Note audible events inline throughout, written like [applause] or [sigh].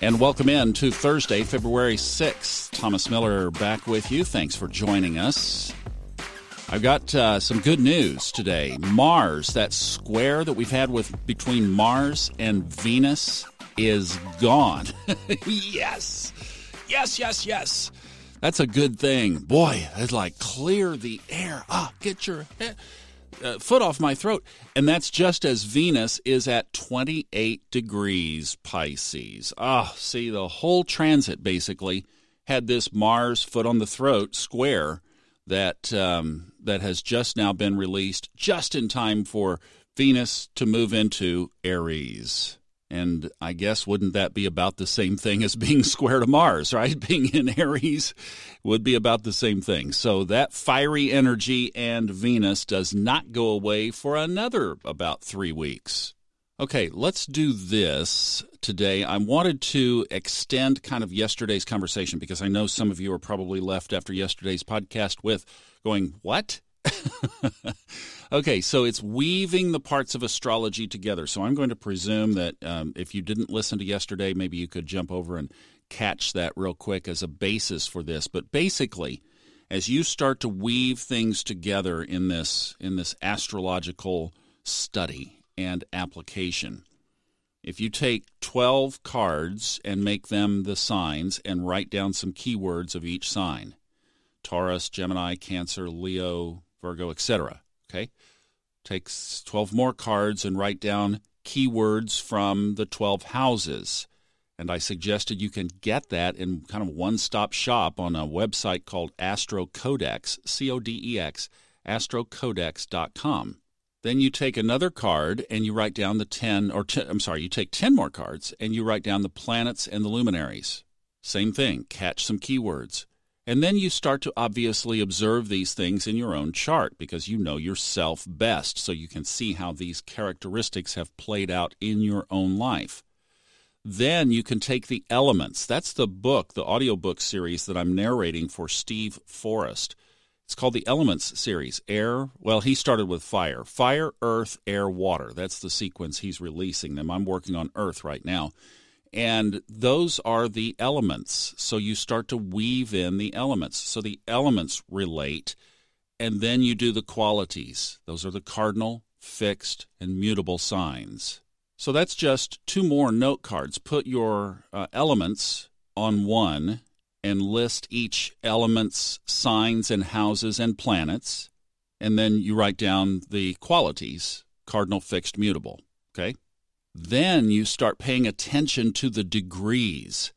And welcome in to Thursday, February 6th. Thomas Miller back with you. Thanks for joining us. I've got uh, some good news today. Mars, that square that we've had with between Mars and Venus, is gone. [laughs] yes, yes, yes, yes. That's a good thing. Boy, it's like clear the air. Ah, get your head, uh, foot off my throat. And that's just as Venus is at 28 degrees Pisces. Ah, see, the whole transit basically had this Mars foot on the throat square that um, that has just now been released, just in time for Venus to move into Aries. And I guess wouldn't that be about the same thing as being [laughs] square to Mars, right? [laughs] Being in Aries would be about the same thing. So that fiery energy and Venus does not go away for another about three weeks. Okay, let's do this today. I wanted to extend kind of yesterday's conversation because I know some of you are probably left after yesterday's podcast with going, What? [laughs] okay, so it's weaving the parts of astrology together. So I'm going to presume that um, if you didn't listen to yesterday, maybe you could jump over and catch that real quick as a basis for this. But basically, as you start to weave things together in this in this astrological study and application. If you take 12 cards and make them the signs and write down some keywords of each sign Taurus, Gemini, Cancer, Leo, Virgo, etc. Okay? Takes 12 more cards and write down keywords from the 12 houses. And I suggested you can get that in kind of one stop shop on a website called Astro Codex, C O D E X, astrocodex.com. Then you take another card and you write down the 10, or i I'm sorry, you take 10 more cards and you write down the planets and the luminaries. Same thing, catch some keywords. And then you start to obviously observe these things in your own chart because you know yourself best, so you can see how these characteristics have played out in your own life. Then you can take the elements. That's the book, the audiobook series that I'm narrating for Steve Forrest. It's called the Elements series. Air, well, he started with fire. Fire, earth, air, water. That's the sequence he's releasing them. I'm working on earth right now. And those are the elements. So you start to weave in the elements. So the elements relate, and then you do the qualities. Those are the cardinal, fixed, and mutable signs. So that's just two more note cards. Put your uh, elements on one and list each element's signs and houses and planets. And then you write down the qualities cardinal, fixed, mutable. Okay. Then you start paying attention to the degrees.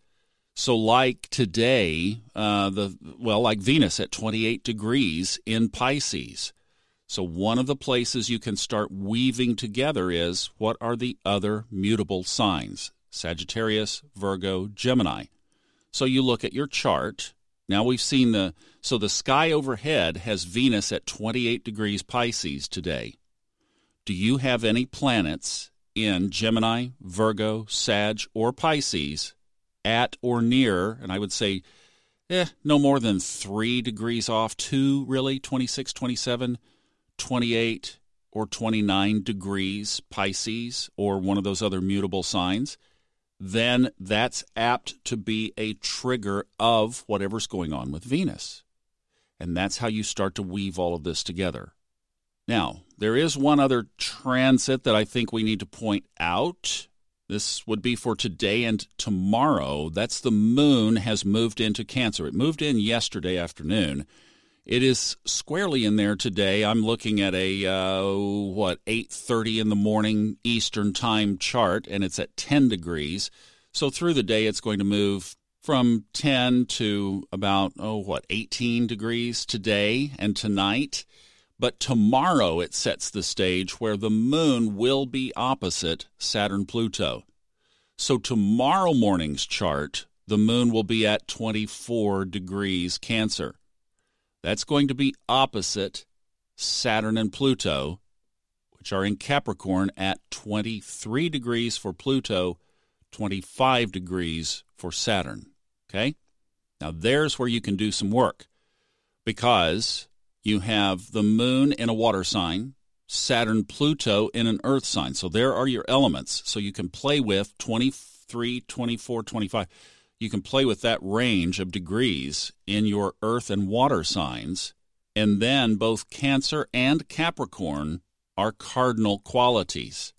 So, like today, uh, the well, like Venus at 28 degrees in Pisces. So, one of the places you can start weaving together is what are the other mutable signs? Sagittarius, Virgo, Gemini. So you look at your chart. Now we've seen the so the sky overhead has Venus at 28 degrees Pisces today. Do you have any planets in Gemini, Virgo, Sag, or Pisces at or near, and I would say eh, no more than 3 degrees off, 2 really, 26, 27, 28 or 29 degrees Pisces or one of those other mutable signs? then that's apt to be a trigger of whatever's going on with Venus. And that's how you start to weave all of this together. Now, there is one other transit that I think we need to point out. This would be for today and tomorrow. That's the moon has moved into Cancer. It moved in yesterday afternoon it is squarely in there today. I'm looking at a uh, what 8:30 in the morning Eastern time chart, and it's at 10 degrees. So through the day, it's going to move from 10 to about oh what 18 degrees today and tonight. But tomorrow it sets the stage where the moon will be opposite Saturn Pluto. So tomorrow morning's chart, the moon will be at 24 degrees Cancer. That's going to be opposite Saturn and Pluto, which are in Capricorn at 23 degrees for Pluto, 25 degrees for Saturn. Okay? Now, there's where you can do some work because you have the moon in a water sign, Saturn, Pluto in an earth sign. So there are your elements. So you can play with 23, 24, 25. You can play with that range of degrees in your earth and water signs. And then both Cancer and Capricorn are cardinal qualities.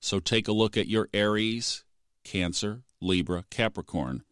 So take a look at your Aries, Cancer, Libra, Capricorn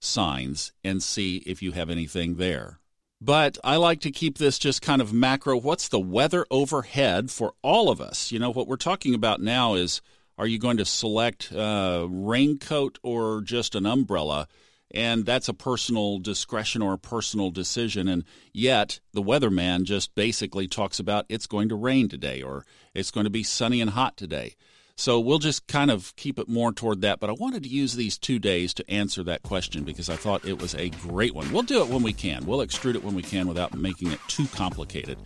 signs and see if you have anything there. But I like to keep this just kind of macro. What's the weather overhead for all of us? You know, what we're talking about now is are you going to select a raincoat or just an umbrella? And that's a personal discretion or a personal decision. And yet, the weatherman just basically talks about it's going to rain today or it's going to be sunny and hot today. So we'll just kind of keep it more toward that. But I wanted to use these two days to answer that question because I thought it was a great one. We'll do it when we can. We'll extrude it when we can without making it too complicated.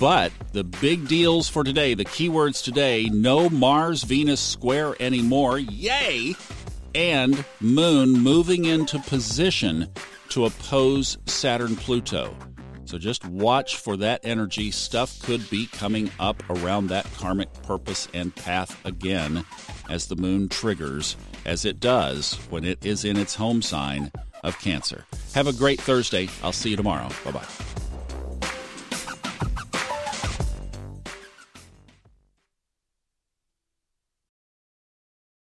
But the big deals for today, the keywords today no Mars Venus square anymore. Yay! And Moon moving into position to oppose Saturn Pluto. So just watch for that energy. Stuff could be coming up around that karmic purpose and path again as the moon triggers, as it does when it is in its home sign of Cancer. Have a great Thursday. I'll see you tomorrow. Bye bye.